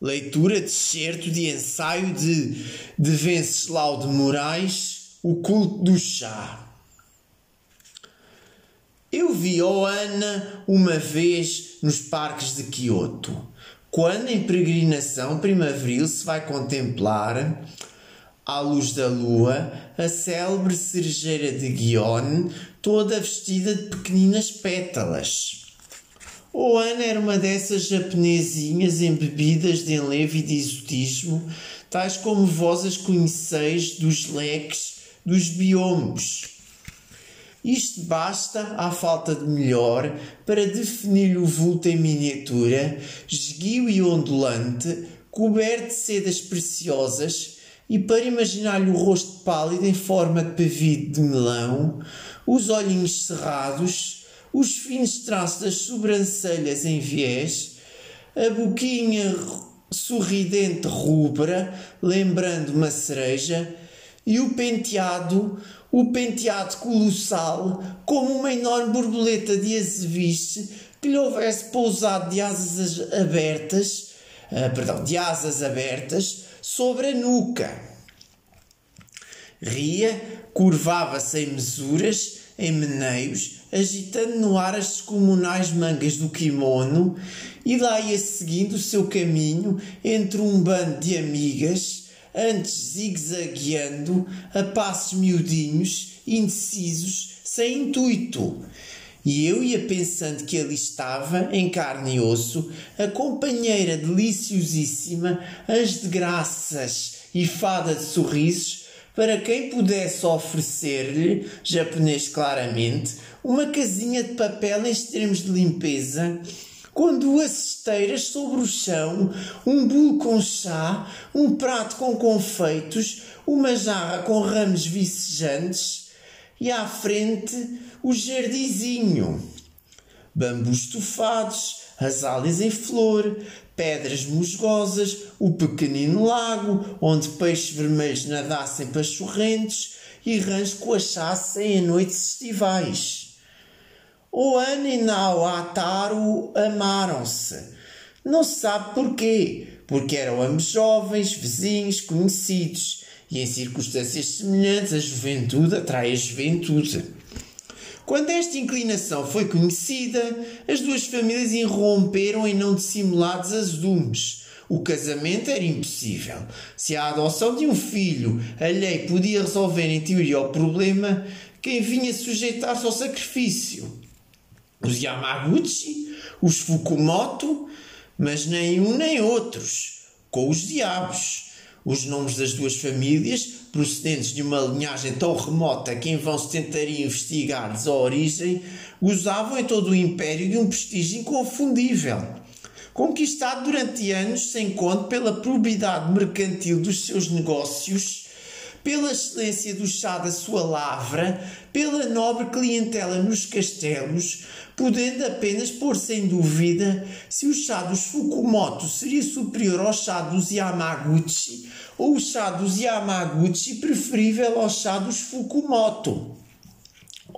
Leitura de certo de ensaio de, de Venceslau de Moraes, O Culto do Chá. Eu vi Oana uma vez nos parques de Kyoto, quando em peregrinação primaveril se vai contemplar, à luz da lua, a célebre cerejeira de Gion, toda vestida de pequeninas pétalas. Oana era uma dessas japonesinhas embebidas de enlevo e de exotismo, tais como vós as conheceis dos leques dos biomos. Isto basta, à falta de melhor, para definir o vulto em miniatura, esguio e ondulante, coberto de sedas preciosas, e para imaginar-lhe o rosto pálido em forma de pavido de melão, os olhinhos cerrados, os finos traços das sobrancelhas em viés, a boquinha sorridente rubra, lembrando uma cereja, e o penteado, o penteado colossal, como uma enorme borboleta de azeviche que lhe houvesse pousado de asas abertas, uh, perdão, de asas abertas sobre a nuca. Ria, curvava-se em mesuras, em meneios, agitando no ar as descomunais mangas do kimono, e lá ia seguindo o seu caminho entre um bando de amigas, antes zigue-zagueando a passos miudinhos, indecisos, sem intuito. E eu ia pensando que ali estava, em carne e osso, a companheira deliciosíssima, as de graças e fada de sorrisos, para quem pudesse oferecer-lhe, japonês claramente, uma casinha de papel em extremos de limpeza, com duas esteiras sobre o chão, um bolo com chá, um prato com confeitos, uma jarra com ramos vicejantes e à frente o jardinzinho. Bambus estofados, azáleas em flor, pedras musgosas, o pequenino lago, onde peixes vermelhos nadassem pachorrentes e rãs coachassem em noites estivais. O Ana e Nauataru amaram-se. Não se sabe porquê, porque eram ambos jovens, vizinhos, conhecidos, e em circunstâncias semelhantes a juventude atrai a juventude. Quando esta inclinação foi conhecida, as duas famílias irromperam em não dissimulados azedumes. O casamento era impossível. Se a adoção de um filho alheio podia resolver em teoria o problema, quem vinha sujeitar-se ao sacrifício? os Yamaguchi, os Fukumoto, mas nem um nem outros, com os diabos. Os nomes das duas famílias, procedentes de uma linhagem tão remota que em vão se tentaria investigar-lhes a origem, gozavam em todo o império de um prestígio inconfundível. Conquistado durante anos sem conto pela probidade mercantil dos seus negócios, pela excelência do chá da sua lavra, pela nobre clientela nos castelos, podendo apenas pôr-se em dúvida se o chá dos Fukumoto seria superior ao chá dos Yamaguchi ou o chá dos Yamaguchi preferível ao chá dos Fukumoto.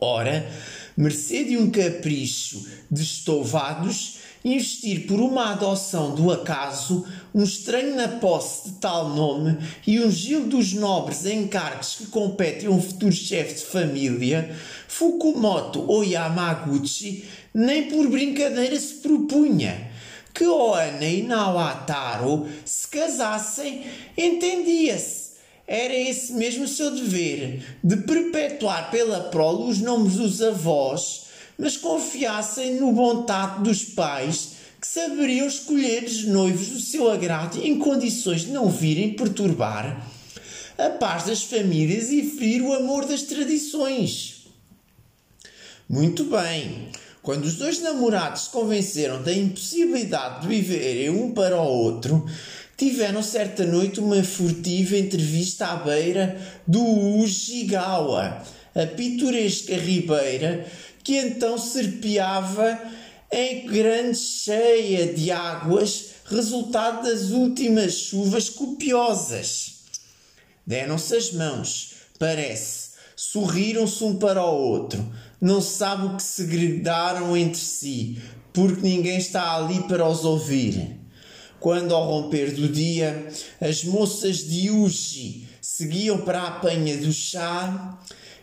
Ora, mercê de um capricho de estovados, investir por uma adoção do acaso, um estranho na posse de tal nome e um gil dos nobres encargos que competem a um futuro chefe de família, Fukumoto ou Yamaguchi nem por brincadeira se propunha que Oana e Nawataro se casassem, entendia-se. Era esse mesmo seu dever, de perpetuar pela prole os nomes dos avós mas confiassem no bom tato dos pais que saberiam escolher os noivos do seu agrado em condições de não virem perturbar a paz das famílias e ferir o amor das tradições. Muito bem. Quando os dois namorados se convenceram da impossibilidade de viverem um para o outro, tiveram certa noite uma furtiva entrevista à beira do Ujigawa, a pitoresca ribeira que então serpeava em grande cheia de águas, resultado das últimas chuvas copiosas. Deram-se as mãos, parece, sorriram-se um para o outro, não sabe o que segredaram entre si, porque ninguém está ali para os ouvir. quando ao romper do dia as moças de Uji seguiam para a penha do chá,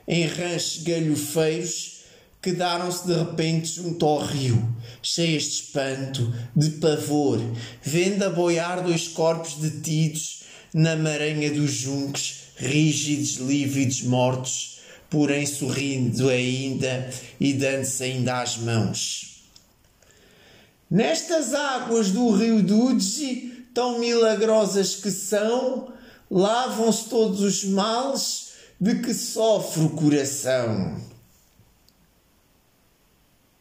em ranchos galhofeiros, quedaram-se de repente junto ao rio, cheias de espanto, de pavor, vendo a boiar dois corpos detidos na maranha dos juncos, rígidos, lívidos, mortos, porém sorrindo ainda e dando-se ainda as mãos. Nestas águas do rio Dudzi, tão milagrosas que são, lavam-se todos os males de que sofre o coração.